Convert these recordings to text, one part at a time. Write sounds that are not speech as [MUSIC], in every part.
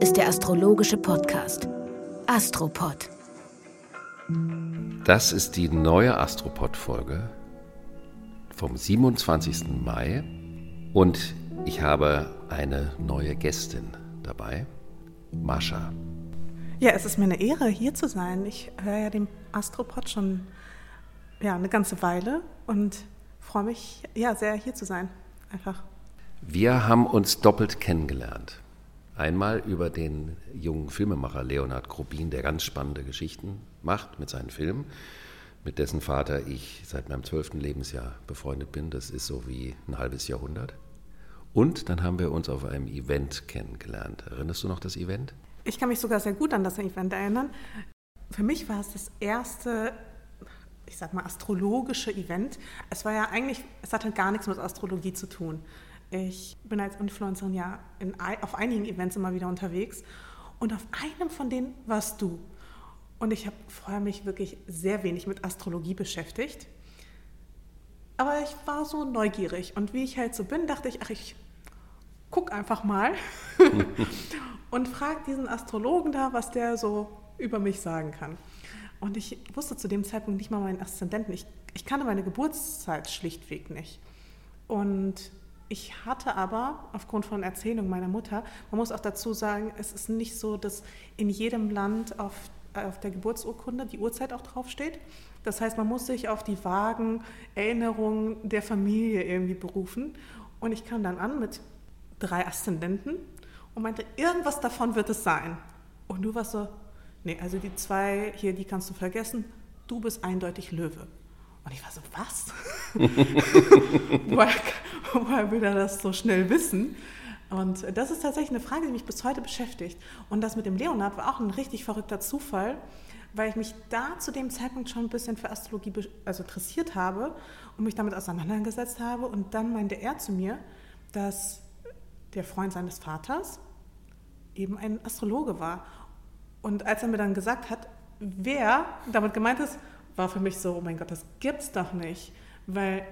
Ist der astrologische Podcast Astropod. Das ist die neue Astropod-Folge vom 27. Mai und ich habe eine neue Gästin dabei, Mascha. Ja, es ist mir eine Ehre, hier zu sein. Ich höre ja den Astropod schon ja, eine ganze Weile und freue mich ja, sehr, hier zu sein. Einfach. Wir haben uns doppelt kennengelernt. Einmal über den jungen Filmemacher Leonhard Grobin, der ganz spannende Geschichten macht mit seinen Filmen, mit dessen Vater ich seit meinem zwölften Lebensjahr befreundet bin. Das ist so wie ein halbes Jahrhundert. Und dann haben wir uns auf einem Event kennengelernt. Erinnerst du noch das Event? Ich kann mich sogar sehr gut an das Event erinnern. Für mich war es das erste, ich sag mal, astrologische Event. Es war ja eigentlich, es hatte gar nichts mit Astrologie zu tun. Ich bin als Influencerin ja in, auf einigen Events immer wieder unterwegs und auf einem von denen warst du. Und ich habe vorher mich wirklich sehr wenig mit Astrologie beschäftigt. Aber ich war so neugierig und wie ich halt so bin, dachte ich, ach, ich guck einfach mal [LAUGHS] und frage diesen Astrologen da, was der so über mich sagen kann. Und ich wusste zu dem Zeitpunkt nicht mal meinen Aszendenten. Ich, ich kannte meine Geburtszeit schlichtweg nicht. Und ich hatte aber aufgrund von Erzählungen meiner Mutter, man muss auch dazu sagen, es ist nicht so, dass in jedem Land auf, auf der Geburtsurkunde die Uhrzeit auch draufsteht. Das heißt, man muss sich auf die vagen Erinnerungen der Familie irgendwie berufen. Und ich kam dann an mit drei Aszendenten und meinte, irgendwas davon wird es sein. Und du warst so, nee, also die zwei hier, die kannst du vergessen, du bist eindeutig Löwe. Und ich war so, was? [LAUGHS] woher, woher will er das so schnell wissen? Und das ist tatsächlich eine Frage, die mich bis heute beschäftigt. Und das mit dem Leonard war auch ein richtig verrückter Zufall, weil ich mich da zu dem Zeitpunkt schon ein bisschen für Astrologie also interessiert habe und mich damit auseinandergesetzt habe. Und dann meinte er zu mir, dass der Freund seines Vaters eben ein Astrologe war. Und als er mir dann gesagt hat, wer damit gemeint ist, war für mich so, oh mein Gott, das gibt's doch nicht. Weil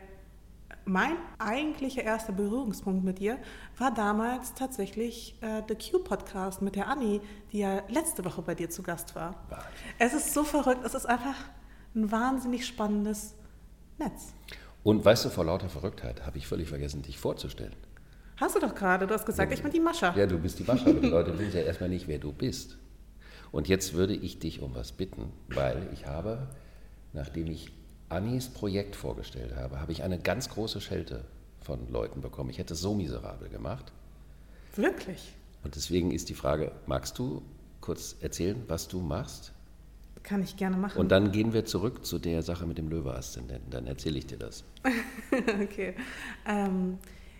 mein eigentlicher erster Berührungspunkt mit dir war damals tatsächlich äh, The Q-Podcast mit der Anni, die ja letzte Woche bei dir zu Gast war. Es ist so verrückt, es ist einfach ein wahnsinnig spannendes Netz. Und weißt du, vor lauter Verrücktheit habe ich völlig vergessen, dich vorzustellen. Hast du doch gerade, du hast gesagt, ja, ich bin die Mascha. Ja, du bist die Mascha, aber die Leute wissen ja erstmal nicht, wer du bist. Und jetzt würde ich dich um was bitten, weil ich habe, nachdem ich Annis Projekt vorgestellt habe, habe ich eine ganz große Schelte von Leuten bekommen. Ich hätte es so miserabel gemacht. Wirklich? Und deswegen ist die Frage, magst du kurz erzählen, was du machst? Kann ich gerne machen. Und dann gehen wir zurück zu der Sache mit dem Löwe-Aszendenten. Dann erzähle ich dir das. [LAUGHS] okay. Ähm,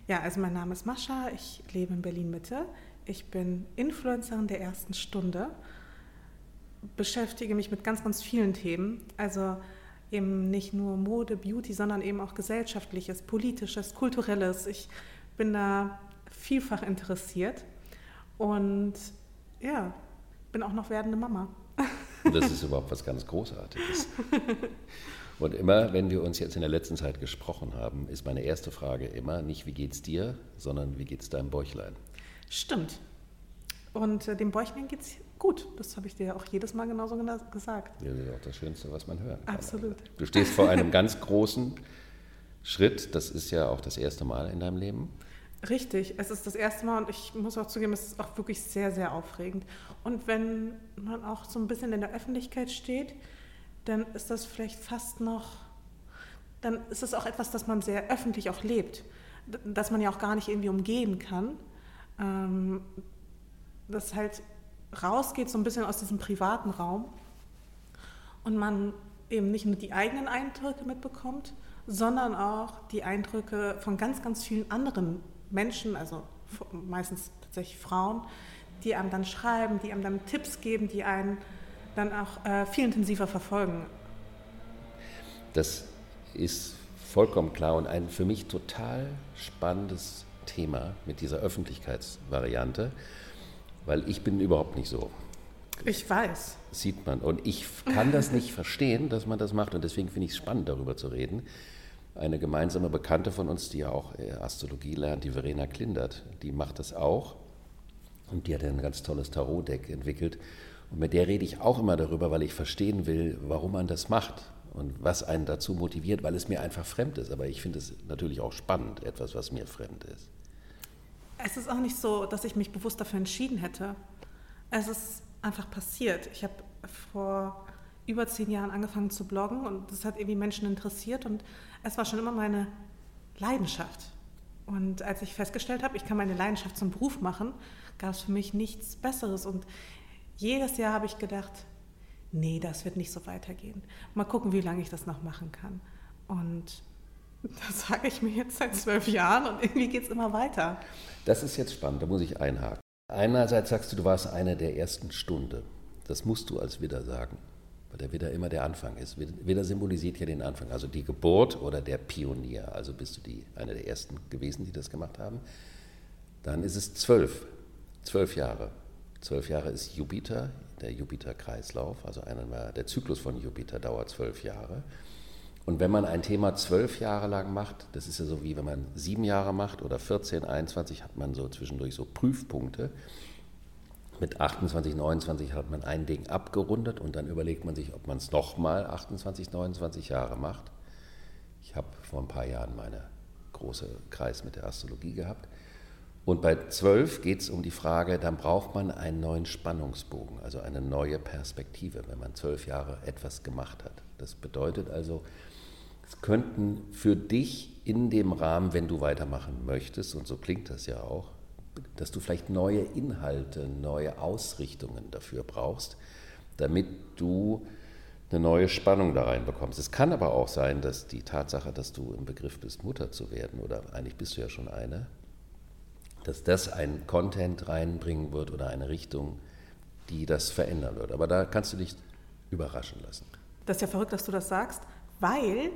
ja, also mein Name ist Mascha, ich lebe in Berlin-Mitte. Ich bin Influencerin der ersten Stunde, beschäftige mich mit ganz, ganz vielen Themen. Also eben nicht nur Mode, Beauty, sondern eben auch gesellschaftliches, politisches, kulturelles. Ich bin da vielfach interessiert und ja, bin auch noch werdende Mama. Das ist überhaupt was ganz Großartiges. [LAUGHS] Und immer, wenn wir uns jetzt in der letzten Zeit gesprochen haben, ist meine erste Frage immer nicht, wie geht's dir, sondern wie geht's deinem Bäuchlein? Stimmt. Und äh, dem Bäuchlein geht's gut. Das habe ich dir auch jedes Mal genauso gesagt. Ja, das ist auch das Schönste, was man hören kann. Absolut. Du stehst vor einem ganz großen Schritt. Das ist ja auch das erste Mal in deinem Leben. Richtig, es ist das erste Mal und ich muss auch zugeben, es ist auch wirklich sehr, sehr aufregend. Und wenn man auch so ein bisschen in der Öffentlichkeit steht, dann ist das vielleicht fast noch, dann ist es auch etwas, das man sehr öffentlich auch lebt, dass man ja auch gar nicht irgendwie umgehen kann. Ähm, das halt rausgeht so ein bisschen aus diesem privaten Raum und man eben nicht nur die eigenen Eindrücke mitbekommt, sondern auch die Eindrücke von ganz, ganz vielen anderen Menschen, also meistens tatsächlich Frauen, die einem dann schreiben, die einem dann Tipps geben, die einen dann auch äh, viel intensiver verfolgen. Das ist vollkommen klar und ein für mich total spannendes Thema mit dieser Öffentlichkeitsvariante, weil ich bin überhaupt nicht so. Ich weiß. Sieht man. Und ich kann das nicht verstehen, dass man das macht. Und deswegen finde ich es spannend, darüber zu reden. Eine gemeinsame Bekannte von uns, die ja auch äh, Astrologie lernt, die Verena Klindert, die macht das auch. Und die hat ein ganz tolles Tarot-Deck entwickelt. Und mit der rede ich auch immer darüber, weil ich verstehen will, warum man das macht und was einen dazu motiviert, weil es mir einfach fremd ist. Aber ich finde es natürlich auch spannend, etwas, was mir fremd ist. Es ist auch nicht so, dass ich mich bewusst dafür entschieden hätte. Es ist einfach passiert. Ich habe vor über zehn Jahren angefangen zu bloggen und das hat irgendwie Menschen interessiert und es war schon immer meine Leidenschaft. Und als ich festgestellt habe, ich kann meine Leidenschaft zum Beruf machen, gab es für mich nichts Besseres. Und jedes Jahr habe ich gedacht, nee, das wird nicht so weitergehen. Mal gucken, wie lange ich das noch machen kann. Und das sage ich mir jetzt seit zwölf Jahren und irgendwie geht es immer weiter. Das ist jetzt spannend, da muss ich einhaken. Einerseits sagst du, du warst einer der ersten Stunde. Das musst du als Widder sagen, weil der Widder immer der Anfang ist. Widder symbolisiert ja den Anfang, also die Geburt oder der Pionier. Also bist du die, einer der ersten gewesen, die das gemacht haben. Dann ist es zwölf, zwölf Jahre. Zwölf Jahre ist Jupiter, der Jupiter-Kreislauf, also einer, der Zyklus von Jupiter dauert zwölf Jahre. Und wenn man ein Thema zwölf Jahre lang macht, das ist ja so wie wenn man sieben Jahre macht oder 14, 21, hat man so zwischendurch so Prüfpunkte. Mit 28, 29 hat man ein Ding abgerundet und dann überlegt man sich, ob man es nochmal 28, 29 Jahre macht. Ich habe vor ein paar Jahren meine große Kreis mit der Astrologie gehabt. Und bei zwölf geht es um die Frage, dann braucht man einen neuen Spannungsbogen, also eine neue Perspektive, wenn man zwölf Jahre etwas gemacht hat. Das bedeutet also, es könnten für dich in dem Rahmen, wenn du weitermachen möchtest, und so klingt das ja auch, dass du vielleicht neue Inhalte, neue Ausrichtungen dafür brauchst, damit du eine neue Spannung da reinbekommst. Es kann aber auch sein, dass die Tatsache, dass du im Begriff bist, Mutter zu werden, oder eigentlich bist du ja schon eine, dass das ein Content reinbringen wird oder eine Richtung, die das verändern wird. Aber da kannst du dich überraschen lassen. Das ist ja verrückt, dass du das sagst, weil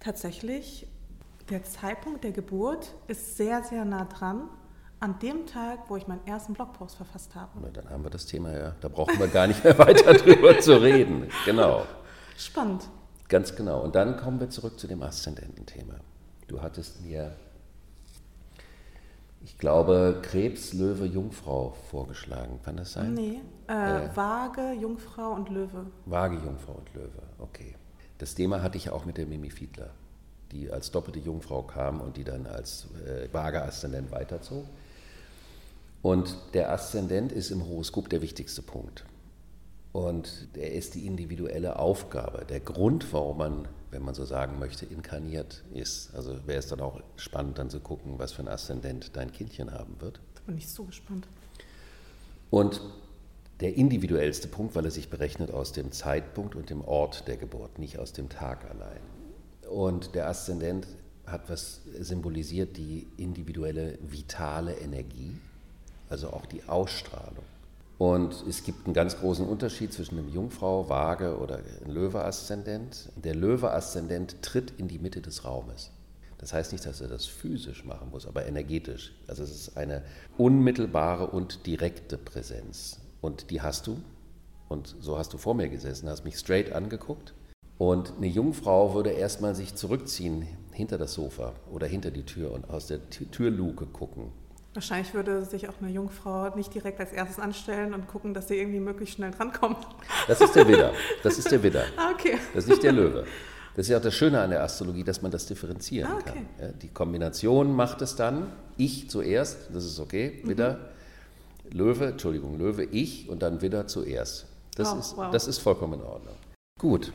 tatsächlich der Zeitpunkt der Geburt ist sehr, sehr nah dran an dem Tag, wo ich meinen ersten Blogpost verfasst habe. Na, dann haben wir das Thema ja, da brauchen wir gar nicht mehr [LAUGHS] weiter drüber zu reden. Genau. Spannend. Ganz genau. Und dann kommen wir zurück zu dem Aszendenten-Thema. Du hattest mir, ich glaube, Krebs, Löwe, Jungfrau vorgeschlagen. Kann das sein? Nee, äh, äh, Waage, Jungfrau und Löwe. Waage, Jungfrau und Löwe, okay. Das Thema hatte ich auch mit der Mimi Fiedler, die als doppelte Jungfrau kam und die dann als äh, Waage-Aszendent weiterzog. Und der Aszendent ist im Horoskop der wichtigste Punkt. Und er ist die individuelle Aufgabe, der Grund, warum man, wenn man so sagen möchte, inkarniert ist. Also wäre es dann auch spannend, dann zu gucken, was für ein Aszendent dein Kindchen haben wird. Da bin ich so gespannt. Und der individuellste Punkt, weil er sich berechnet aus dem Zeitpunkt und dem Ort der Geburt, nicht aus dem Tag allein. Und der Aszendent hat was symbolisiert, die individuelle vitale Energie, also auch die Ausstrahlung. Und es gibt einen ganz großen Unterschied zwischen einem Jungfrau, Waage oder Löwe-Aszendent. Der Löwe-Aszendent tritt in die Mitte des Raumes. Das heißt nicht, dass er das physisch machen muss, aber energetisch. Also es ist eine unmittelbare und direkte Präsenz. Und die hast du. Und so hast du vor mir gesessen, hast mich straight angeguckt. Und eine Jungfrau würde erstmal sich zurückziehen hinter das Sofa oder hinter die Tür und aus der Türluke gucken. Wahrscheinlich würde sich auch eine Jungfrau nicht direkt als erstes anstellen und gucken, dass sie irgendwie möglichst schnell drankommt. Das ist der Widder. Das ist der Widder. Ah, okay. Das ist nicht der Löwe. Das ist ja auch das Schöne an der Astrologie, dass man das differenzieren ah, okay. kann. Ja, die Kombination macht es dann. Ich zuerst, das ist okay, Widder. Mhm Löwe, Entschuldigung, Löwe, ich und dann Widder zuerst. Das, oh, ist, wow. das ist vollkommen in Ordnung. Gut.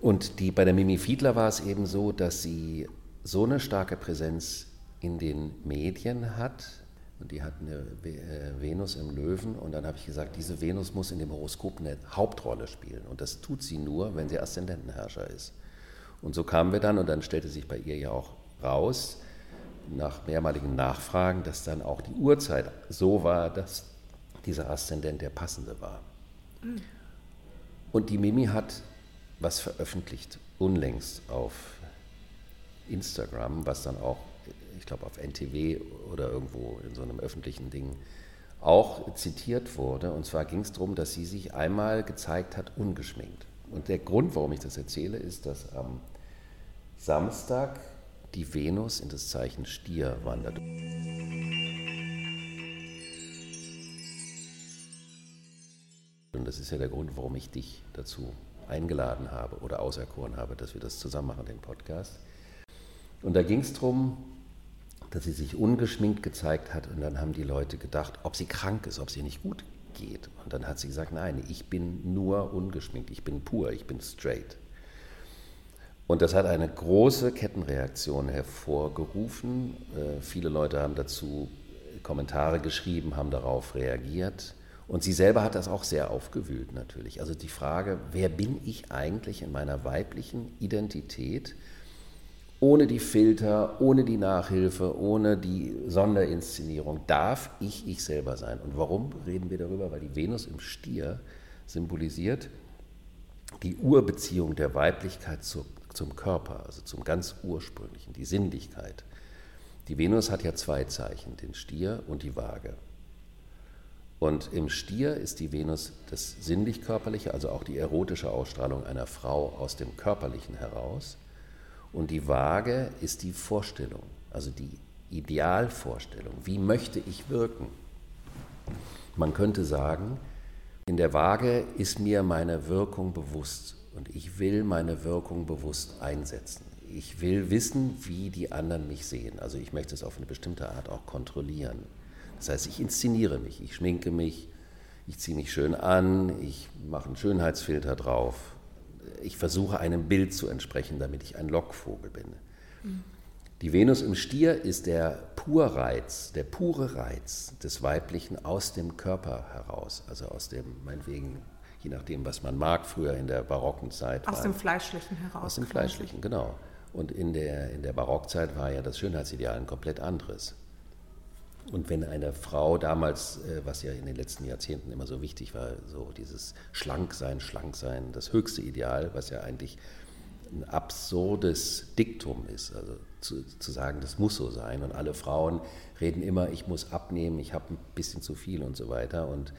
Und die, bei der Mimi Fiedler war es eben so, dass sie so eine starke Präsenz in den Medien hat. Und die hat eine äh, Venus im Löwen. Und dann habe ich gesagt, diese Venus muss in dem Horoskop eine Hauptrolle spielen. Und das tut sie nur, wenn sie Aszendentenherrscher ist. Und so kamen wir dann und dann stellte sich bei ihr ja auch raus, nach mehrmaligen Nachfragen, dass dann auch die Uhrzeit so war, dass dieser Aszendent der passende war. Mhm. Und die Mimi hat was veröffentlicht, unlängst auf Instagram, was dann auch, ich glaube, auf NTW oder irgendwo in so einem öffentlichen Ding auch zitiert wurde. Und zwar ging es darum, dass sie sich einmal gezeigt hat, ungeschminkt. Und der Grund, warum ich das erzähle, ist, dass am Samstag die Venus in das Zeichen Stier wandert. Und das ist ja der Grund, warum ich dich dazu eingeladen habe oder auserkoren habe, dass wir das zusammen machen, den Podcast. Und da ging es darum, dass sie sich ungeschminkt gezeigt hat und dann haben die Leute gedacht, ob sie krank ist, ob sie nicht gut geht. Und dann hat sie gesagt, nein, ich bin nur ungeschminkt, ich bin pur, ich bin straight. Und das hat eine große Kettenreaktion hervorgerufen. Äh, viele Leute haben dazu Kommentare geschrieben, haben darauf reagiert. Und sie selber hat das auch sehr aufgewühlt natürlich. Also die Frage, wer bin ich eigentlich in meiner weiblichen Identität? ohne die Filter, ohne die Nachhilfe, ohne die Sonderinszenierung darf ich ich selber sein. Und warum reden wir darüber? Weil die Venus im Stier symbolisiert die Urbeziehung der Weiblichkeit zu, zum Körper, also zum ganz ursprünglichen, die Sinnlichkeit. Die Venus hat ja zwei Zeichen, den Stier und die Waage. Und im Stier ist die Venus das sinnlich-körperliche, also auch die erotische Ausstrahlung einer Frau aus dem Körperlichen heraus. Und die Waage ist die Vorstellung, also die Idealvorstellung. Wie möchte ich wirken? Man könnte sagen, in der Waage ist mir meine Wirkung bewusst und ich will meine Wirkung bewusst einsetzen. Ich will wissen, wie die anderen mich sehen. Also ich möchte es auf eine bestimmte Art auch kontrollieren. Das heißt, ich inszeniere mich, ich schminke mich, ich ziehe mich schön an, ich mache einen Schönheitsfilter drauf, ich versuche einem Bild zu entsprechen, damit ich ein Lockvogel bin. Die Venus im Stier ist der Purreiz, der pure Reiz des Weiblichen aus dem Körper heraus, also aus dem, meinetwegen, je nachdem, was man mag, früher in der barocken Zeit. Aus war, dem Fleischlichen heraus. Aus dem Fleischlichen, genau. Und in der, in der Barockzeit war ja das Schönheitsideal ein komplett anderes. Und wenn eine Frau damals, äh, was ja in den letzten Jahrzehnten immer so wichtig war, so dieses Schlanksein, Schlanksein, das höchste Ideal, was ja eigentlich ein absurdes Diktum ist, also zu, zu sagen, das muss so sein. Und alle Frauen reden immer, ich muss abnehmen, ich habe ein bisschen zu viel und so weiter. Und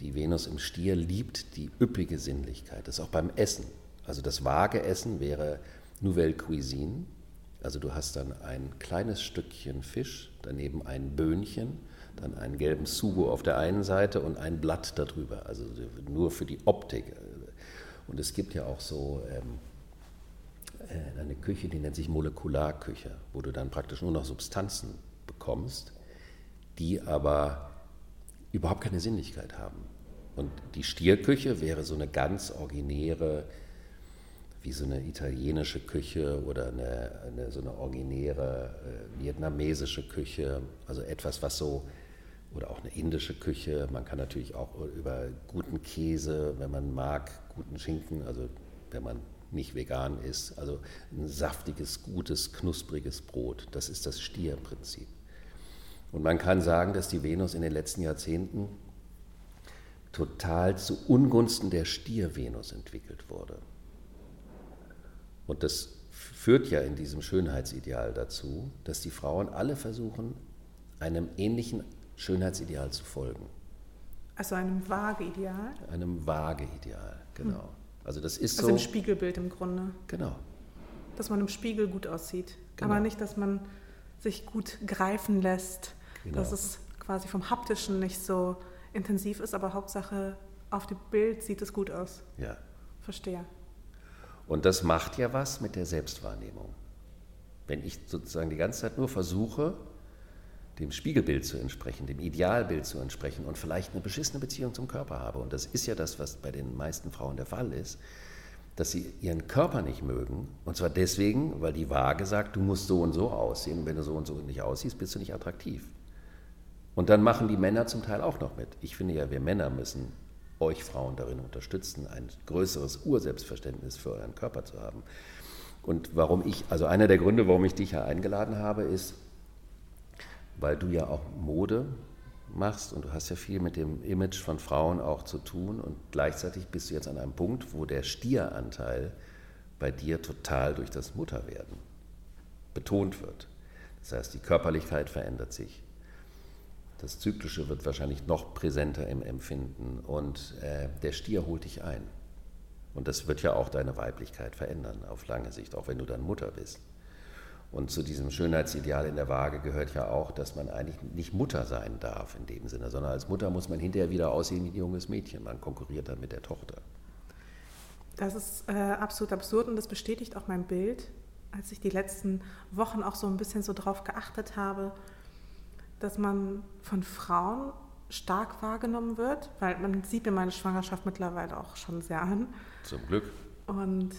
die Venus im Stier liebt die üppige Sinnlichkeit. Das ist auch beim Essen. Also das vage Essen wäre Nouvelle Cuisine, also du hast dann ein kleines Stückchen Fisch, daneben ein Böhnchen, dann einen gelben Sugo auf der einen Seite und ein Blatt darüber, also nur für die Optik. Und es gibt ja auch so ähm, äh, eine Küche, die nennt sich Molekularküche, wo du dann praktisch nur noch Substanzen bekommst, die aber überhaupt keine Sinnlichkeit haben. Und die Stierküche wäre so eine ganz originäre wie so eine italienische Küche oder eine, eine so eine originäre äh, vietnamesische Küche, also etwas, was so, oder auch eine indische Küche. Man kann natürlich auch über guten Käse, wenn man mag, guten Schinken, also wenn man nicht vegan ist, also ein saftiges, gutes, knuspriges Brot. Das ist das Stierprinzip. Und man kann sagen, dass die Venus in den letzten Jahrzehnten total zu Ungunsten der Stier-Venus entwickelt wurde. Und das führt ja in diesem Schönheitsideal dazu, dass die Frauen alle versuchen, einem ähnlichen Schönheitsideal zu folgen. Also einem Waage-Ideal? Einem Waage-Ideal, genau. Hm. Also das ist also so. ein Spiegelbild im Grunde. Genau. Dass man im Spiegel gut aussieht. Genau. Aber nicht, dass man sich gut greifen lässt. Genau. Dass es quasi vom Haptischen nicht so intensiv ist, aber Hauptsache auf dem Bild sieht es gut aus. Ja. Verstehe. Und das macht ja was mit der Selbstwahrnehmung. Wenn ich sozusagen die ganze Zeit nur versuche, dem Spiegelbild zu entsprechen, dem Idealbild zu entsprechen und vielleicht eine beschissene Beziehung zum Körper habe, und das ist ja das, was bei den meisten Frauen der Fall ist, dass sie ihren Körper nicht mögen. Und zwar deswegen, weil die Waage sagt, du musst so und so aussehen. Und wenn du so und so nicht aussiehst, bist du nicht attraktiv. Und dann machen die Männer zum Teil auch noch mit. Ich finde ja, wir Männer müssen euch Frauen darin unterstützen, ein größeres Urselbstverständnis für euren Körper zu haben. Und warum ich, also einer der Gründe, warum ich dich ja eingeladen habe, ist, weil du ja auch Mode machst und du hast ja viel mit dem Image von Frauen auch zu tun und gleichzeitig bist du jetzt an einem Punkt, wo der Stieranteil bei dir total durch das Mutterwerden betont wird. Das heißt, die Körperlichkeit verändert sich. Das Zyklische wird wahrscheinlich noch präsenter im Empfinden und äh, der Stier holt dich ein. Und das wird ja auch deine Weiblichkeit verändern auf lange Sicht, auch wenn du dann Mutter bist. Und zu diesem Schönheitsideal in der Waage gehört ja auch, dass man eigentlich nicht Mutter sein darf in dem Sinne, sondern als Mutter muss man hinterher wieder aussehen wie ein junges Mädchen. Man konkurriert dann mit der Tochter. Das ist äh, absolut absurd und das bestätigt auch mein Bild, als ich die letzten Wochen auch so ein bisschen so drauf geachtet habe, dass man von Frauen stark wahrgenommen wird, weil man sieht mir meine Schwangerschaft mittlerweile auch schon sehr an. Zum Glück. Und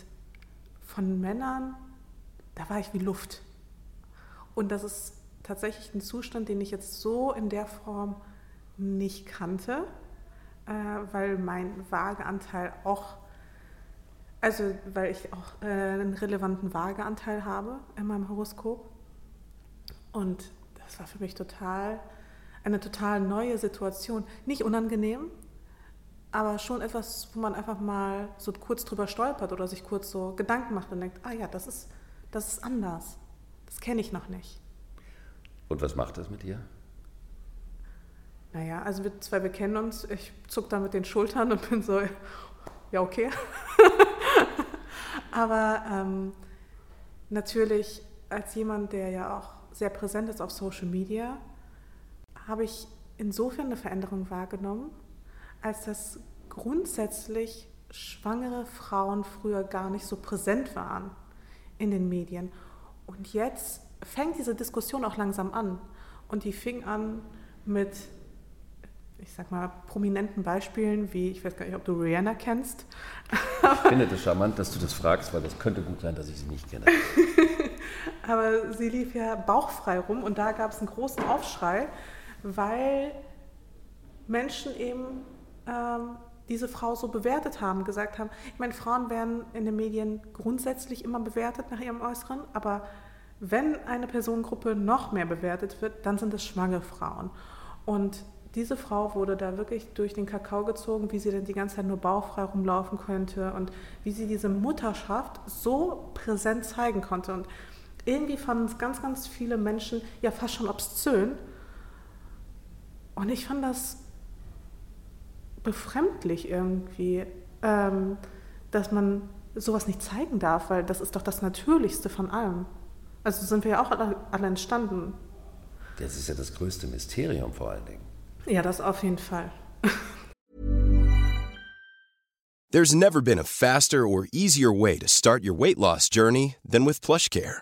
von Männern, da war ich wie Luft. Und das ist tatsächlich ein Zustand, den ich jetzt so in der Form nicht kannte, äh, weil mein Waageanteil auch, also weil ich auch äh, einen relevanten Waageanteil habe in meinem Horoskop. Und das war für mich total eine total neue Situation. Nicht unangenehm, aber schon etwas, wo man einfach mal so kurz drüber stolpert oder sich kurz so Gedanken macht und denkt, ah ja, das ist, das ist anders. Das kenne ich noch nicht. Und was macht das mit dir? Naja, also wir zwei, wir kennen uns. Ich zuck da mit den Schultern und bin so, ja, okay. [LAUGHS] Aber ähm, natürlich als jemand, der ja auch sehr präsent ist auf Social Media, habe ich insofern eine Veränderung wahrgenommen, als dass grundsätzlich schwangere Frauen früher gar nicht so präsent waren in den Medien. Und jetzt fängt diese Diskussion auch langsam an. Und die fing an mit, ich sag mal, prominenten Beispielen, wie, ich weiß gar nicht, ob du Rihanna kennst. Ich finde das charmant, dass du das fragst, weil das könnte gut sein, dass ich sie nicht kenne. [LAUGHS] Aber sie lief ja bauchfrei rum und da gab es einen großen Aufschrei, weil Menschen eben ähm, diese Frau so bewertet haben, gesagt haben, ich meine, Frauen werden in den Medien grundsätzlich immer bewertet nach ihrem Äußeren, aber wenn eine Personengruppe noch mehr bewertet wird, dann sind es schwangere Frauen. Und diese Frau wurde da wirklich durch den Kakao gezogen, wie sie denn die ganze Zeit nur bauchfrei rumlaufen könnte und wie sie diese Mutterschaft so präsent zeigen konnte. Und irgendwie fanden es ganz, ganz viele Menschen ja fast schon obszön. Und ich fand das befremdlich irgendwie, ähm, dass man sowas nicht zeigen darf, weil das ist doch das Natürlichste von allem. Also sind wir ja auch alle, alle entstanden. Das ist ja das größte Mysterium vor allen Dingen. Ja, das auf jeden Fall. There's never been a faster or easier way to start your weight loss journey than with PlushCare.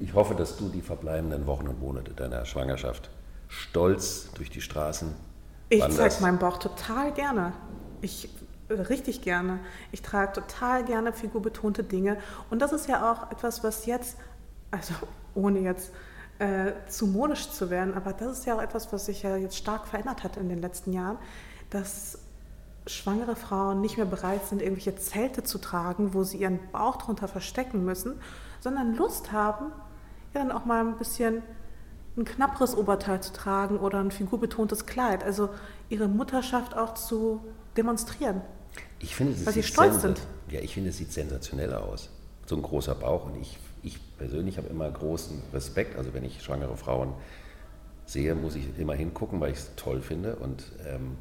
ich hoffe, dass du die verbleibenden Wochen und Monate deiner Schwangerschaft stolz durch die Straßen Ich zeige meinen Bauch total gerne. Ich richtig gerne. Ich trage total gerne figurbetonte Dinge. Und das ist ja auch etwas, was jetzt, also ohne jetzt äh, zu modisch zu werden, aber das ist ja auch etwas, was sich ja jetzt stark verändert hat in den letzten Jahren, dass schwangere Frauen nicht mehr bereit sind, irgendwelche Zelte zu tragen, wo sie ihren Bauch drunter verstecken müssen, sondern Lust haben, ja dann auch mal ein bisschen ein knapperes Oberteil zu tragen oder ein figurbetontes Kleid. Also ihre Mutterschaft auch zu demonstrieren. Ich finde, es Weil sie stolz sind. Ja, ich finde, es sieht sensationell aus. So ein großer Bauch. Und ich, ich persönlich habe immer großen Respekt. Also wenn ich schwangere Frauen sehe, muss ich immer hingucken, weil ich es toll finde. Und ähm,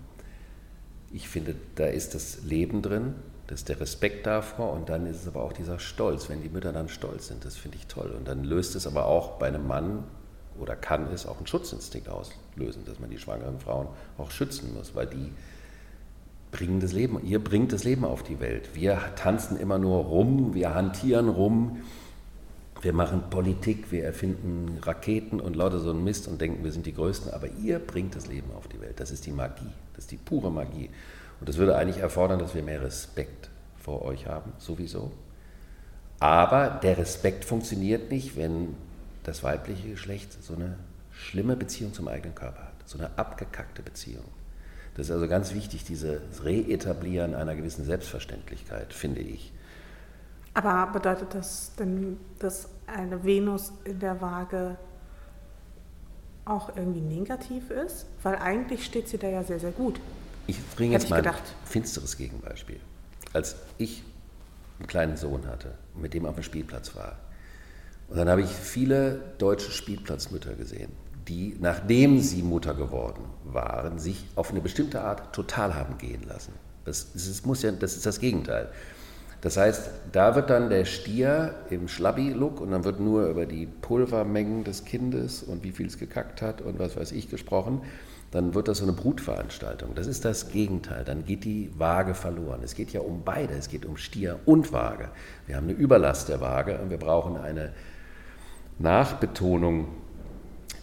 ich finde, da ist das Leben drin, das ist der Respekt davor. Und dann ist es aber auch dieser Stolz, wenn die Mütter dann stolz sind. Das finde ich toll. Und dann löst es aber auch bei einem Mann oder kann es auch einen Schutzinstinkt auslösen, dass man die schwangeren Frauen auch schützen muss, weil die bringen das Leben, ihr bringt das Leben auf die Welt. Wir tanzen immer nur rum, wir hantieren rum, wir machen Politik, wir erfinden Raketen und lauter so einen Mist und denken, wir sind die Größten, aber ihr bringt das Leben auf die Welt. Das ist die Magie, das ist die pure Magie. Und das würde eigentlich erfordern, dass wir mehr Respekt vor euch haben, sowieso. Aber der Respekt funktioniert nicht, wenn das weibliche Geschlecht so eine schlimme Beziehung zum eigenen Körper hat, so eine abgekackte Beziehung. Das ist also ganz wichtig, dieses Reetablieren einer gewissen Selbstverständlichkeit, finde ich. Aber bedeutet das denn, dass eine Venus in der Waage auch irgendwie negativ ist? Weil eigentlich steht sie da ja sehr, sehr gut. Ich bringe jetzt mal ein finsteres Gegenbeispiel. Als ich einen kleinen Sohn hatte und mit dem auf dem Spielplatz war, und dann habe ich viele deutsche Spielplatzmütter gesehen, die, nachdem sie Mutter geworden waren, sich auf eine bestimmte Art total haben gehen lassen. Das, das, muss ja, das ist das Gegenteil. Das heißt, da wird dann der Stier im Schlabbi-Look und dann wird nur über die Pulvermengen des Kindes und wie viel es gekackt hat und was weiß ich gesprochen. Dann wird das so eine Brutveranstaltung. Das ist das Gegenteil. Dann geht die Waage verloren. Es geht ja um beide. Es geht um Stier und Waage. Wir haben eine Überlast der Waage und wir brauchen eine Nachbetonung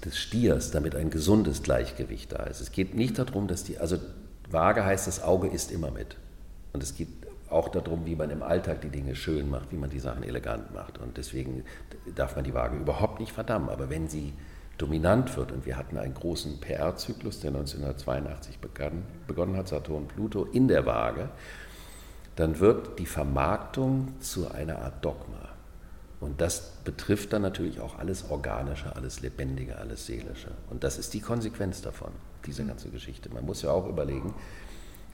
des Stiers, damit ein gesundes Gleichgewicht da ist. Es geht nicht darum, dass die, also Waage heißt, das Auge ist immer mit. Und es geht auch darum, wie man im Alltag die Dinge schön macht, wie man die Sachen elegant macht. Und deswegen darf man die Waage überhaupt nicht verdammen. Aber wenn sie dominant wird, und wir hatten einen großen PR-Zyklus, der 1982 begann, begonnen hat, Saturn Pluto in der Waage, dann wird die Vermarktung zu einer Art Dogma. Und das betrifft dann natürlich auch alles Organische, alles Lebendige, alles Seelische. Und das ist die Konsequenz davon, diese ganze Geschichte. Man muss ja auch überlegen,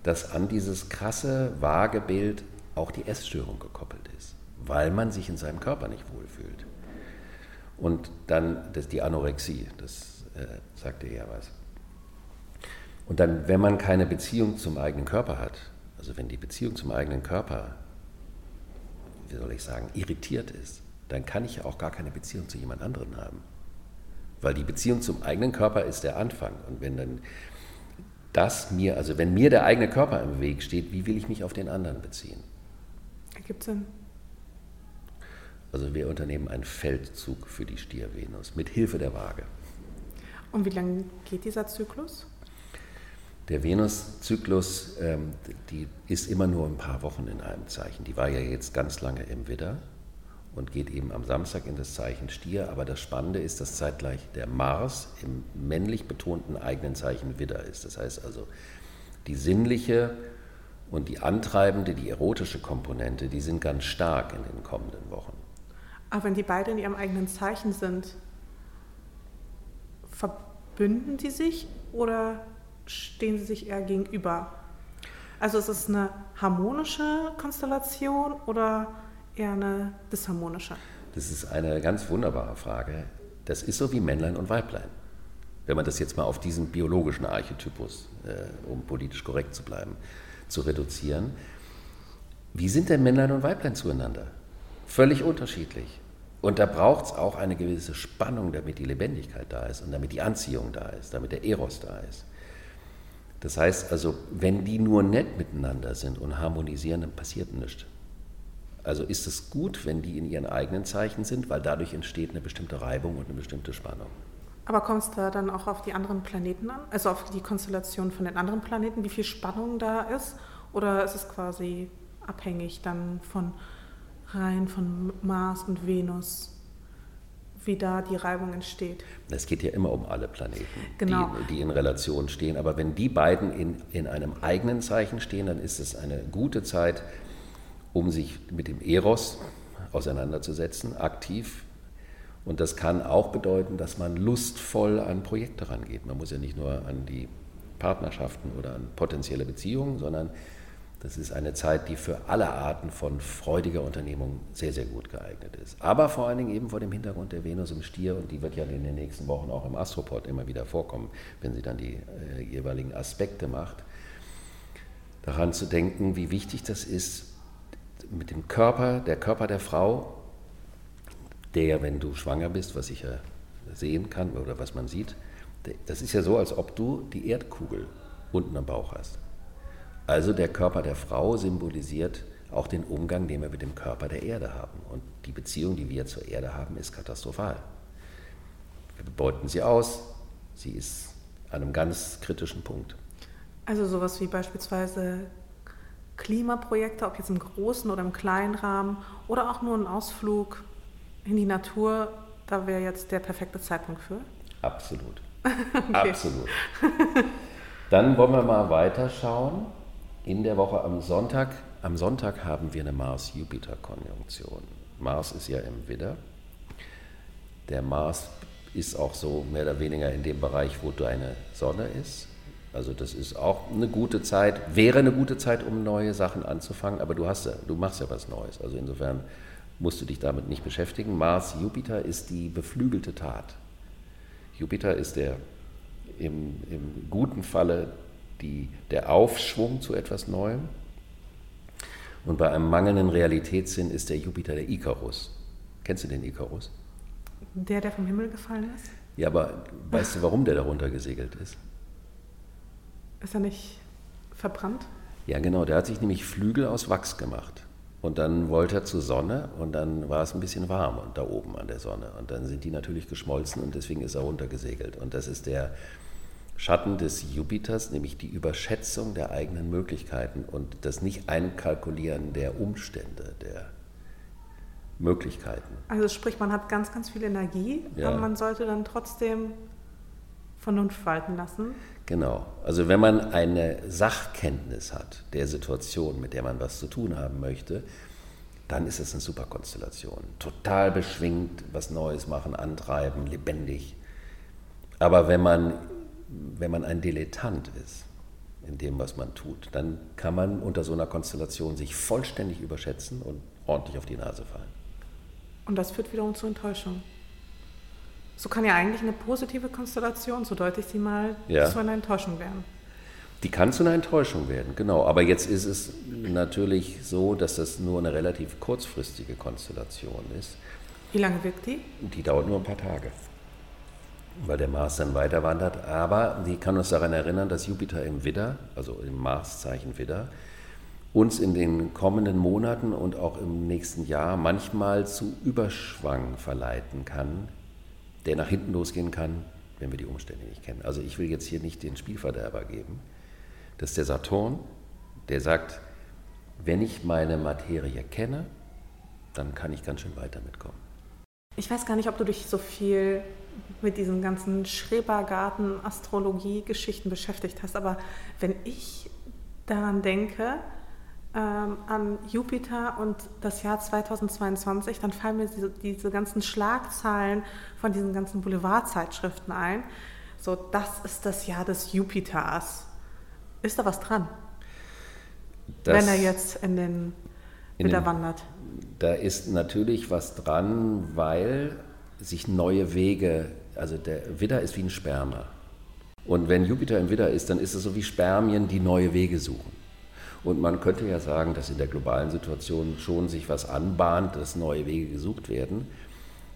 dass an dieses krasse Waagebild auch die Essstörung gekoppelt ist, weil man sich in seinem Körper nicht wohlfühlt. Und dann das, die Anorexie, das äh, sagte er was. Und dann, wenn man keine Beziehung zum eigenen Körper hat, also wenn die Beziehung zum eigenen Körper, wie soll ich sagen, irritiert ist, dann kann ich ja auch gar keine Beziehung zu jemand anderem haben. Weil die Beziehung zum eigenen Körper ist der Anfang. Und wenn dann das mir, also wenn mir der eigene Körper im Weg steht, wie will ich mich auf den anderen beziehen? Ergibt Sinn. Also wir unternehmen einen Feldzug für die Stier-Venus mit Hilfe der Waage. Und wie lange geht dieser Zyklus? Der Venus-Zyklus, ähm, die ist immer nur ein paar Wochen in einem Zeichen. Die war ja jetzt ganz lange im Widder und geht eben am Samstag in das Zeichen Stier. Aber das Spannende ist, dass zeitgleich der Mars im männlich betonten eigenen Zeichen Widder ist. Das heißt also, die sinnliche und die antreibende, die erotische Komponente, die sind ganz stark in den kommenden Wochen. Aber wenn die beide in ihrem eigenen Zeichen sind, verbünden die sich oder stehen sie sich eher gegenüber? Also ist es eine harmonische Konstellation oder eher eine disharmonische? Das ist eine ganz wunderbare Frage. Das ist so wie Männlein und Weiblein. Wenn man das jetzt mal auf diesen biologischen Archetypus, äh, um politisch korrekt zu bleiben, zu reduzieren. Wie sind denn Männlein und Weiblein zueinander? Völlig unterschiedlich. Und da braucht es auch eine gewisse Spannung, damit die Lebendigkeit da ist und damit die Anziehung da ist, damit der Eros da ist. Das heißt also, wenn die nur nett miteinander sind und harmonisieren, dann passiert nichts. Also ist es gut, wenn die in ihren eigenen Zeichen sind, weil dadurch entsteht eine bestimmte Reibung und eine bestimmte Spannung. Aber kommt es da dann auch auf die anderen Planeten an? Also auf die Konstellation von den anderen Planeten, wie viel Spannung da ist? Oder ist es quasi abhängig dann von rein von Mars und Venus, wie da die Reibung entsteht? Es geht ja immer um alle Planeten, genau. die, die in Relation stehen. Aber wenn die beiden in, in einem eigenen Zeichen stehen, dann ist es eine gute Zeit, um sich mit dem Eros auseinanderzusetzen, aktiv. Und das kann auch bedeuten, dass man lustvoll an Projekte rangeht. Man muss ja nicht nur an die Partnerschaften oder an potenzielle Beziehungen, sondern das ist eine Zeit, die für alle Arten von freudiger Unternehmung sehr, sehr gut geeignet ist. Aber vor allen Dingen eben vor dem Hintergrund der Venus im Stier und die wird ja in den nächsten Wochen auch im Astroport immer wieder vorkommen, wenn sie dann die äh, jeweiligen Aspekte macht. Daran zu denken, wie wichtig das ist, mit dem Körper, der Körper der Frau, der, wenn du schwanger bist, was ich ja sehen kann oder was man sieht, das ist ja so, als ob du die Erdkugel unten am Bauch hast. Also der Körper der Frau symbolisiert auch den Umgang, den wir mit dem Körper der Erde haben. Und die Beziehung, die wir zur Erde haben, ist katastrophal. Wir beuten sie aus, sie ist an einem ganz kritischen Punkt. Also sowas wie beispielsweise Klimaprojekte, ob jetzt im großen oder im kleinen Rahmen oder auch nur ein Ausflug in die Natur, da wäre jetzt der perfekte Zeitpunkt für? Absolut. [LAUGHS] okay. Absolut. Dann wollen wir mal weiterschauen. In der Woche am Sonntag, am Sonntag haben wir eine Mars-Jupiter-Konjunktion. Mars ist ja im Widder. Der Mars ist auch so mehr oder weniger in dem Bereich, wo deine Sonne ist. Also das ist auch eine gute Zeit, wäre eine gute Zeit, um neue Sachen anzufangen, aber du, hast ja, du machst ja was Neues. Also insofern musst du dich damit nicht beschäftigen. Mars, Jupiter ist die beflügelte Tat. Jupiter ist der im, im guten Falle die, der Aufschwung zu etwas Neuem. Und bei einem mangelnden Realitätssinn ist der Jupiter der Ikarus. Kennst du den Ikarus? Der, der vom Himmel gefallen ist? Ja, aber weißt du, warum der darunter gesegelt ist? Ist er nicht verbrannt? Ja, genau. Der hat sich nämlich Flügel aus Wachs gemacht. Und dann wollte er zur Sonne und dann war es ein bisschen warm und da oben an der Sonne. Und dann sind die natürlich geschmolzen und deswegen ist er runtergesegelt. Und das ist der Schatten des Jupiters, nämlich die Überschätzung der eigenen Möglichkeiten und das Nicht-Einkalkulieren der Umstände, der Möglichkeiten. Also sprich, man hat ganz, ganz viel Energie, ja. aber man sollte dann trotzdem Vernunft walten lassen. Genau. Also wenn man eine Sachkenntnis hat der Situation, mit der man was zu tun haben möchte, dann ist es eine super Konstellation. Total beschwingt, was Neues machen, antreiben, lebendig. Aber wenn man, wenn man ein Dilettant ist in dem, was man tut, dann kann man unter so einer Konstellation sich vollständig überschätzen und ordentlich auf die Nase fallen. Und das führt wiederum zu Enttäuschung. So kann ja eigentlich eine positive Konstellation, so deute ich sie mal, ja. zu einer Enttäuschung werden. Die kann zu einer Enttäuschung werden, genau. Aber jetzt ist es natürlich so, dass das nur eine relativ kurzfristige Konstellation ist. Wie lange wirkt die? Die dauert nur ein paar Tage, weil der Mars dann weiter wandert. Aber die kann uns daran erinnern, dass Jupiter im Widder, also im Marszeichen Widder, uns in den kommenden Monaten und auch im nächsten Jahr manchmal zu Überschwang verleiten kann, der nach hinten losgehen kann, wenn wir die Umstände nicht kennen. Also ich will jetzt hier nicht den Spielverderber geben. Das ist der Saturn, der sagt, wenn ich meine Materie kenne, dann kann ich ganz schön weiter mitkommen. Ich weiß gar nicht, ob du dich so viel mit diesen ganzen Schrebergarten, Astrologie, Geschichten beschäftigt hast, aber wenn ich daran denke, ähm, an Jupiter und das Jahr 2022, dann fallen mir diese, diese ganzen Schlagzeilen von diesen ganzen Boulevardzeitschriften ein. So, das ist das Jahr des Jupiters. Ist da was dran? Das wenn er jetzt in den wieder wandert. Da ist natürlich was dran, weil sich neue Wege, also der Widder ist wie ein Sperma. Und wenn Jupiter im Widder ist, dann ist es so wie Spermien, die neue Wege suchen. Und man könnte ja sagen, dass in der globalen Situation schon sich was anbahnt, dass neue Wege gesucht werden.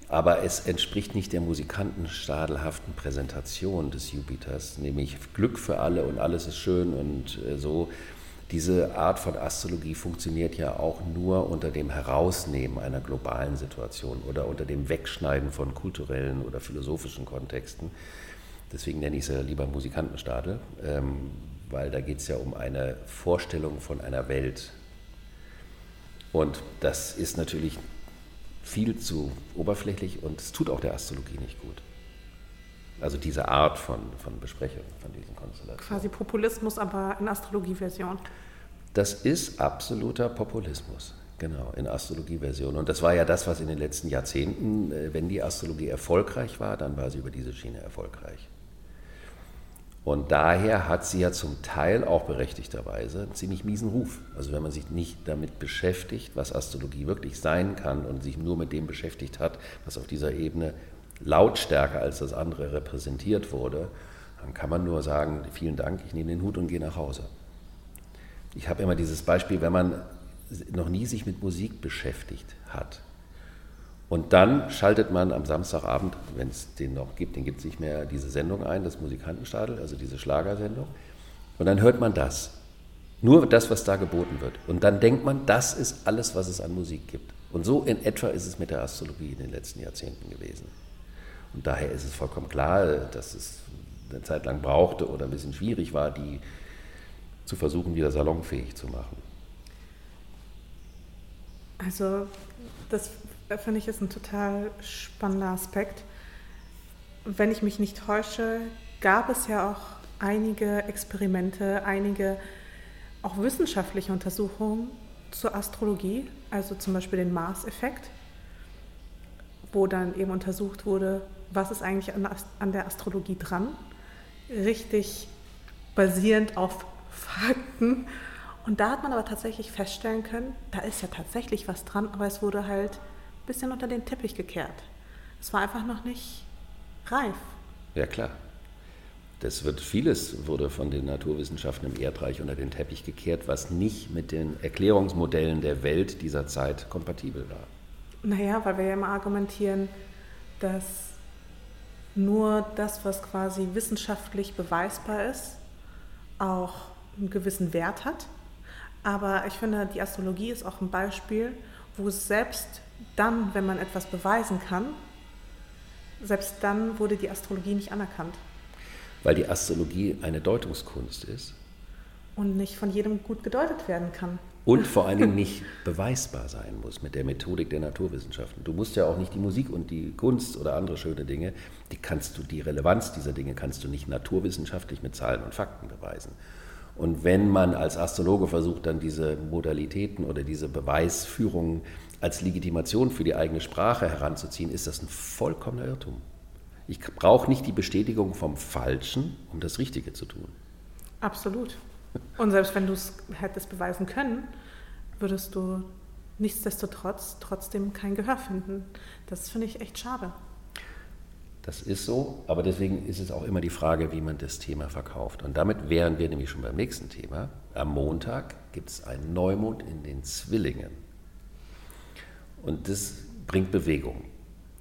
Aber es entspricht nicht der musikantenstadelhaften Präsentation des Jupiters, nämlich Glück für alle und alles ist schön und äh, so. Diese Art von Astrologie funktioniert ja auch nur unter dem Herausnehmen einer globalen Situation oder unter dem Wegschneiden von kulturellen oder philosophischen Kontexten. Deswegen nenne ich es ja lieber Musikantenstadel, ähm, weil da geht es ja um eine Vorstellung von einer Welt. Und das ist natürlich viel zu oberflächlich und es tut auch der Astrologie nicht gut. Also diese Art von, von Besprechung von diesen Konstellationen. Quasi Populismus, aber in Astrologie-Version. Das ist absoluter Populismus, genau, in Astrologie-Version. Und das war ja das, was in den letzten Jahrzehnten, äh, wenn die Astrologie erfolgreich war, dann war sie über diese Schiene erfolgreich. Und daher hat sie ja zum Teil auch berechtigterweise einen ziemlich miesen Ruf. Also wenn man sich nicht damit beschäftigt, was Astrologie wirklich sein kann und sich nur mit dem beschäftigt hat, was auf dieser Ebene lautstärker als das andere repräsentiert wurde, dann kann man nur sagen, vielen Dank, ich nehme den Hut und gehe nach Hause. Ich habe immer dieses Beispiel, wenn man noch nie sich mit Musik beschäftigt hat, und dann schaltet man am Samstagabend, wenn es den noch gibt, den gibt es nicht mehr, diese Sendung ein, das Musikantenstadel, also diese Schlagersendung. Und dann hört man das. Nur das, was da geboten wird. Und dann denkt man, das ist alles, was es an Musik gibt. Und so in etwa ist es mit der Astrologie in den letzten Jahrzehnten gewesen. Und daher ist es vollkommen klar, dass es eine Zeit lang brauchte oder ein bisschen schwierig war, die zu versuchen, wieder salonfähig zu machen. Also das finde ich ist ein total spannender Aspekt. Wenn ich mich nicht täusche, gab es ja auch einige Experimente, einige auch wissenschaftliche Untersuchungen zur Astrologie, also zum Beispiel den Mars-Effekt, wo dann eben untersucht wurde, was ist eigentlich an, der Astrologie dran, richtig basierend auf Fakten. Und da hat man aber tatsächlich feststellen können, da ist ja tatsächlich was dran, aber es wurde halt ein bisschen unter den Teppich gekehrt. Es war einfach noch nicht reif. Ja, klar. Das wird vieles wurde von den Naturwissenschaften im Erdreich unter den Teppich gekehrt, was nicht mit den Erklärungsmodellen der Welt dieser Zeit kompatibel war. Naja, weil wir ja immer argumentieren, dass nur das, was quasi wissenschaftlich beweisbar ist, auch einen gewissen Wert hat. Aber ich finde, die Astrologie ist auch ein Beispiel, wo selbst dann, wenn man etwas beweisen kann, selbst dann wurde die Astrologie nicht anerkannt weil die Astrologie eine Deutungskunst ist. Und nicht von jedem gut gedeutet werden kann. Und vor allen Dingen nicht beweisbar sein muss mit der Methodik der Naturwissenschaften. Du musst ja auch nicht die Musik und die Kunst oder andere schöne Dinge, die kannst du, die Relevanz dieser Dinge kannst du nicht naturwissenschaftlich mit Zahlen und Fakten beweisen. Und wenn man als Astrologe versucht, dann diese Modalitäten oder diese Beweisführungen als Legitimation für die eigene Sprache heranzuziehen, ist das ein vollkommener Irrtum. Ich brauche nicht die Bestätigung vom Falschen, um das Richtige zu tun. Absolut. Und selbst wenn du es hättest beweisen können, würdest du nichtsdestotrotz trotzdem kein Gehör finden. Das finde ich echt schade. Das ist so, aber deswegen ist es auch immer die Frage, wie man das Thema verkauft. Und damit wären wir nämlich schon beim nächsten Thema. Am Montag gibt es einen Neumond in den Zwillingen. Und das bringt Bewegung.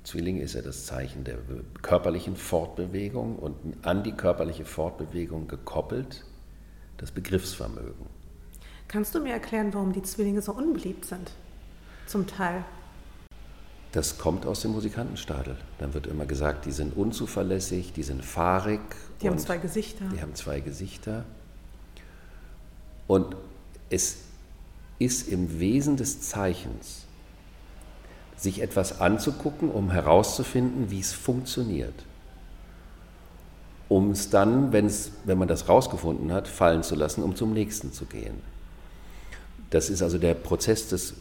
Zwilling ist ja das Zeichen der körperlichen Fortbewegung und an die körperliche Fortbewegung gekoppelt das Begriffsvermögen. Kannst du mir erklären, warum die Zwillinge so unbeliebt sind? Zum Teil. Das kommt aus dem Musikantenstadel. Dann wird immer gesagt, die sind unzuverlässig, die sind fahrig. Die haben zwei Gesichter. Die haben zwei Gesichter. Und es ist im Wesen des Zeichens sich etwas anzugucken, um herauszufinden, wie es funktioniert. Um es dann, wenn's, wenn man das rausgefunden hat, fallen zu lassen, um zum nächsten zu gehen. Das ist also der Prozess des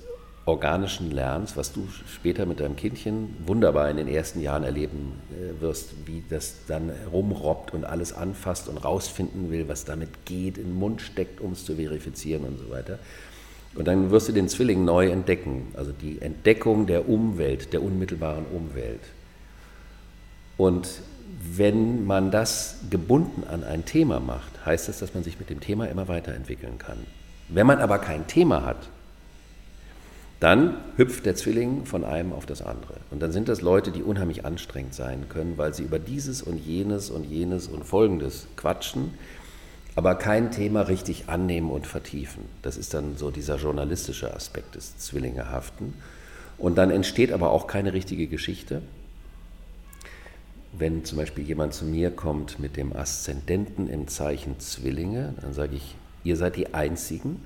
organischen Lernens, was du später mit deinem Kindchen wunderbar in den ersten Jahren erleben äh, wirst, wie das dann rumrobbt und alles anfasst und rausfinden will, was damit geht, in den Mund steckt, um es zu verifizieren und so weiter. Und dann wirst du den Zwilling neu entdecken, also die Entdeckung der Umwelt, der unmittelbaren Umwelt. Und wenn man das gebunden an ein Thema macht, heißt das, dass man sich mit dem Thema immer weiterentwickeln kann. Wenn man aber kein Thema hat, dann hüpft der Zwilling von einem auf das andere. Und dann sind das Leute, die unheimlich anstrengend sein können, weil sie über dieses und jenes und jenes und folgendes quatschen aber kein Thema richtig annehmen und vertiefen. Das ist dann so dieser journalistische Aspekt des Zwillingehaften. Und dann entsteht aber auch keine richtige Geschichte. Wenn zum Beispiel jemand zu mir kommt mit dem Aszendenten im Zeichen Zwillinge, dann sage ich, ihr seid die Einzigen,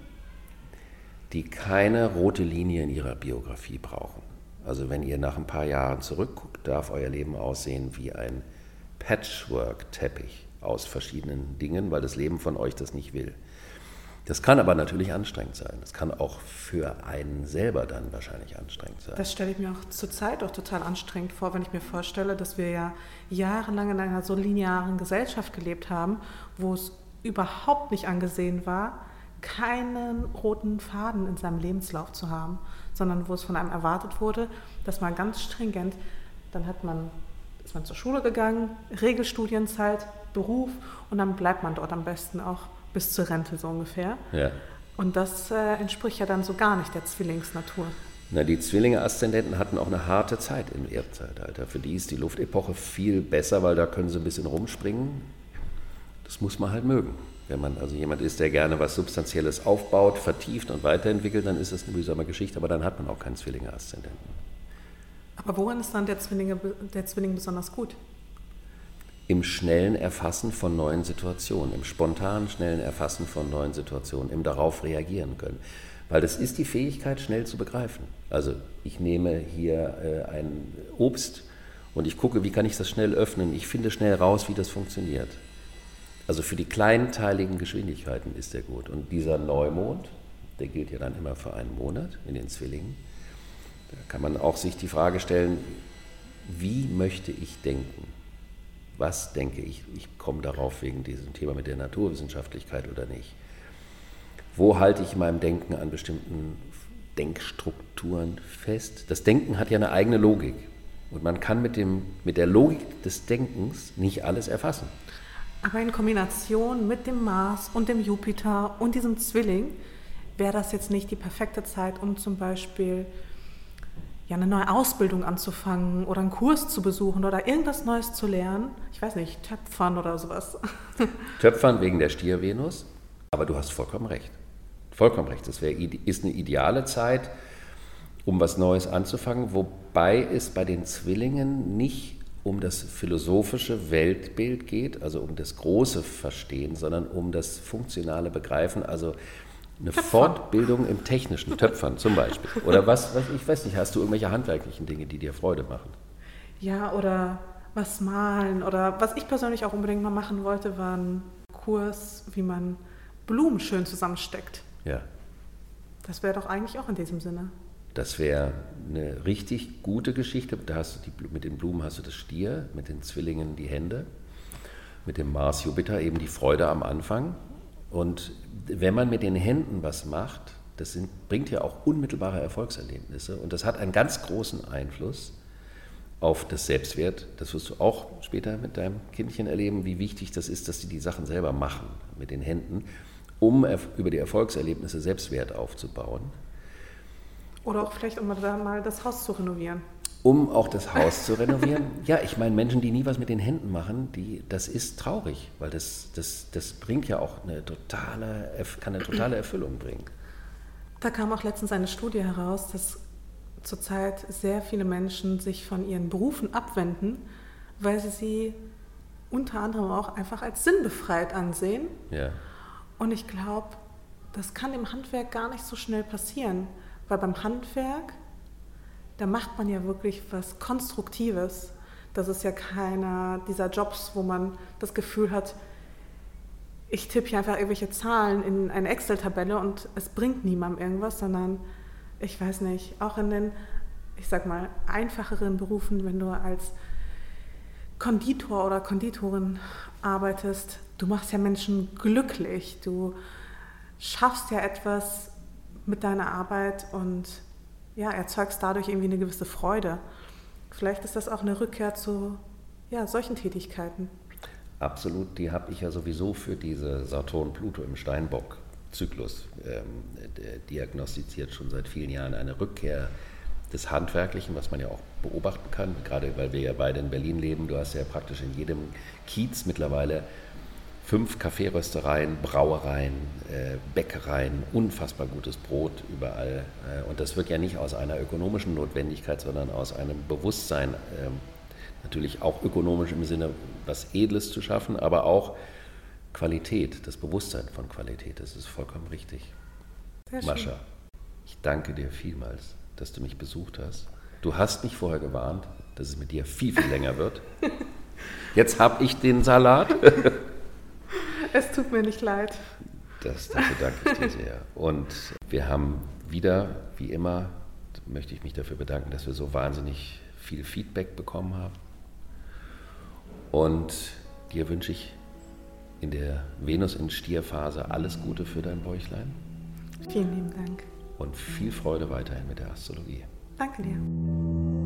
die keine rote Linie in ihrer Biografie brauchen. Also wenn ihr nach ein paar Jahren zurückguckt, darf euer Leben aussehen wie ein Patchwork-Teppich aus verschiedenen Dingen, weil das Leben von euch das nicht will. Das kann aber natürlich anstrengend sein. Das kann auch für einen selber dann wahrscheinlich anstrengend sein. Das stelle ich mir auch zurzeit auch total anstrengend vor, wenn ich mir vorstelle, dass wir ja jahrelang in einer so linearen Gesellschaft gelebt haben, wo es überhaupt nicht angesehen war, keinen roten Faden in seinem Lebenslauf zu haben, sondern wo es von einem erwartet wurde, dass man ganz stringent, dann hat man, ist man zur Schule gegangen, Regelstudienzeit, Beruf und dann bleibt man dort am besten auch bis zur Rente so ungefähr. Ja. Und das äh, entspricht ja dann so gar nicht der Zwillingsnatur. Na, die Zwillinge-Aszendenten hatten auch eine harte Zeit im Erdzeitalter. Für die ist die Luftepoche viel besser, weil da können sie ein bisschen rumspringen. Das muss man halt mögen. Wenn man also jemand ist, der gerne was Substanzielles aufbaut, vertieft und weiterentwickelt, dann ist das eine mühsame Geschichte, aber dann hat man auch keinen Zwillinge-Aszendenten. Aber woran ist dann der, Zwillinge, der Zwilling besonders gut? Im schnellen Erfassen von neuen Situationen, im spontanen, schnellen Erfassen von neuen Situationen, im darauf reagieren können. Weil das ist die Fähigkeit, schnell zu begreifen. Also ich nehme hier äh, ein Obst und ich gucke, wie kann ich das schnell öffnen. Ich finde schnell raus, wie das funktioniert. Also für die kleinteiligen Geschwindigkeiten ist der gut. Und dieser Neumond, der gilt ja dann immer für einen Monat in den Zwillingen, da kann man auch sich die Frage stellen, wie möchte ich denken? Was denke ich? Ich komme darauf wegen diesem Thema mit der Naturwissenschaftlichkeit oder nicht. Wo halte ich in meinem Denken an bestimmten Denkstrukturen fest? Das Denken hat ja eine eigene Logik. Und man kann mit, dem, mit der Logik des Denkens nicht alles erfassen. Aber in Kombination mit dem Mars und dem Jupiter und diesem Zwilling wäre das jetzt nicht die perfekte Zeit, um zum Beispiel ja, eine neue Ausbildung anzufangen oder einen Kurs zu besuchen oder irgendwas Neues zu lernen. Ich weiß nicht, Töpfern oder sowas. [LAUGHS] Töpfern wegen der Stiervenus, aber du hast vollkommen recht. Vollkommen recht. Das wär, ist eine ideale Zeit, um was Neues anzufangen, wobei es bei den Zwillingen nicht um das philosophische Weltbild geht, also um das große Verstehen, sondern um das funktionale Begreifen, also eine Töpfern. Fortbildung im technischen, Töpfern zum Beispiel. Oder was, was, ich weiß nicht, hast du irgendwelche handwerklichen Dinge, die dir Freude machen? Ja, oder was malen. Oder was ich persönlich auch unbedingt mal machen wollte, war ein Kurs, wie man Blumen schön zusammensteckt. Ja. Das wäre doch eigentlich auch in diesem Sinne. Das wäre eine richtig gute Geschichte. Da hast du die, mit den Blumen hast du das Stier, mit den Zwillingen die Hände, mit dem Mars Jupiter eben die Freude am Anfang und wenn man mit den Händen was macht, das sind, bringt ja auch unmittelbare Erfolgserlebnisse und das hat einen ganz großen Einfluss auf das Selbstwert. Das wirst du auch später mit deinem Kindchen erleben, wie wichtig das ist, dass sie die Sachen selber machen mit den Händen, um über die Erfolgserlebnisse Selbstwert aufzubauen. Oder auch vielleicht, um mal das Haus zu renovieren um auch das Haus zu renovieren. Ja, ich meine, Menschen, die nie was mit den Händen machen, die, das ist traurig, weil das, das, das bringt ja auch eine totale, kann eine totale [CLEARS THROAT] Erfüllung bringen. Da kam auch letztens eine Studie heraus, dass zurzeit sehr viele Menschen sich von ihren Berufen abwenden, weil sie sie unter anderem auch einfach als sinnbefreit ansehen. Ja. Und ich glaube, das kann im Handwerk gar nicht so schnell passieren, weil beim Handwerk da macht man ja wirklich was Konstruktives. Das ist ja keiner dieser Jobs, wo man das Gefühl hat, ich tippe hier einfach irgendwelche Zahlen in eine Excel-Tabelle und es bringt niemandem irgendwas, sondern ich weiß nicht, auch in den, ich sag mal, einfacheren Berufen, wenn du als Konditor oder Konditorin arbeitest, du machst ja Menschen glücklich, du schaffst ja etwas mit deiner Arbeit und ja, erzeugst dadurch irgendwie eine gewisse Freude. Vielleicht ist das auch eine Rückkehr zu ja, solchen Tätigkeiten. Absolut, die habe ich ja sowieso für diese Saturn-Pluto im Steinbock-Zyklus ähm, diagnostiziert, schon seit vielen Jahren eine Rückkehr des Handwerklichen, was man ja auch beobachten kann, gerade weil wir ja beide in Berlin leben. Du hast ja praktisch in jedem Kiez mittlerweile fünf Kaffeeröstereien, Brauereien, äh, Bäckereien, unfassbar gutes Brot überall. Äh, und das wird ja nicht aus einer ökonomischen Notwendigkeit, sondern aus einem Bewusstsein, äh, natürlich auch ökonomisch im Sinne, was Edles zu schaffen, aber auch Qualität, das Bewusstsein von Qualität. Das ist vollkommen richtig. Sehr Mascha, ich danke dir vielmals, dass du mich besucht hast. Du hast mich vorher gewarnt, dass es mit dir viel, viel länger wird. [LAUGHS] Jetzt habe ich den Salat. [LAUGHS] Es tut mir nicht leid. Das, dafür danke ich dir sehr. Und wir haben wieder, wie immer, möchte ich mich dafür bedanken, dass wir so wahnsinnig viel Feedback bekommen haben. Und dir wünsche ich in der Venus in Stierphase alles Gute für dein Bäuchlein. Vielen lieben Dank. Und viel Freude weiterhin mit der Astrologie. Danke dir.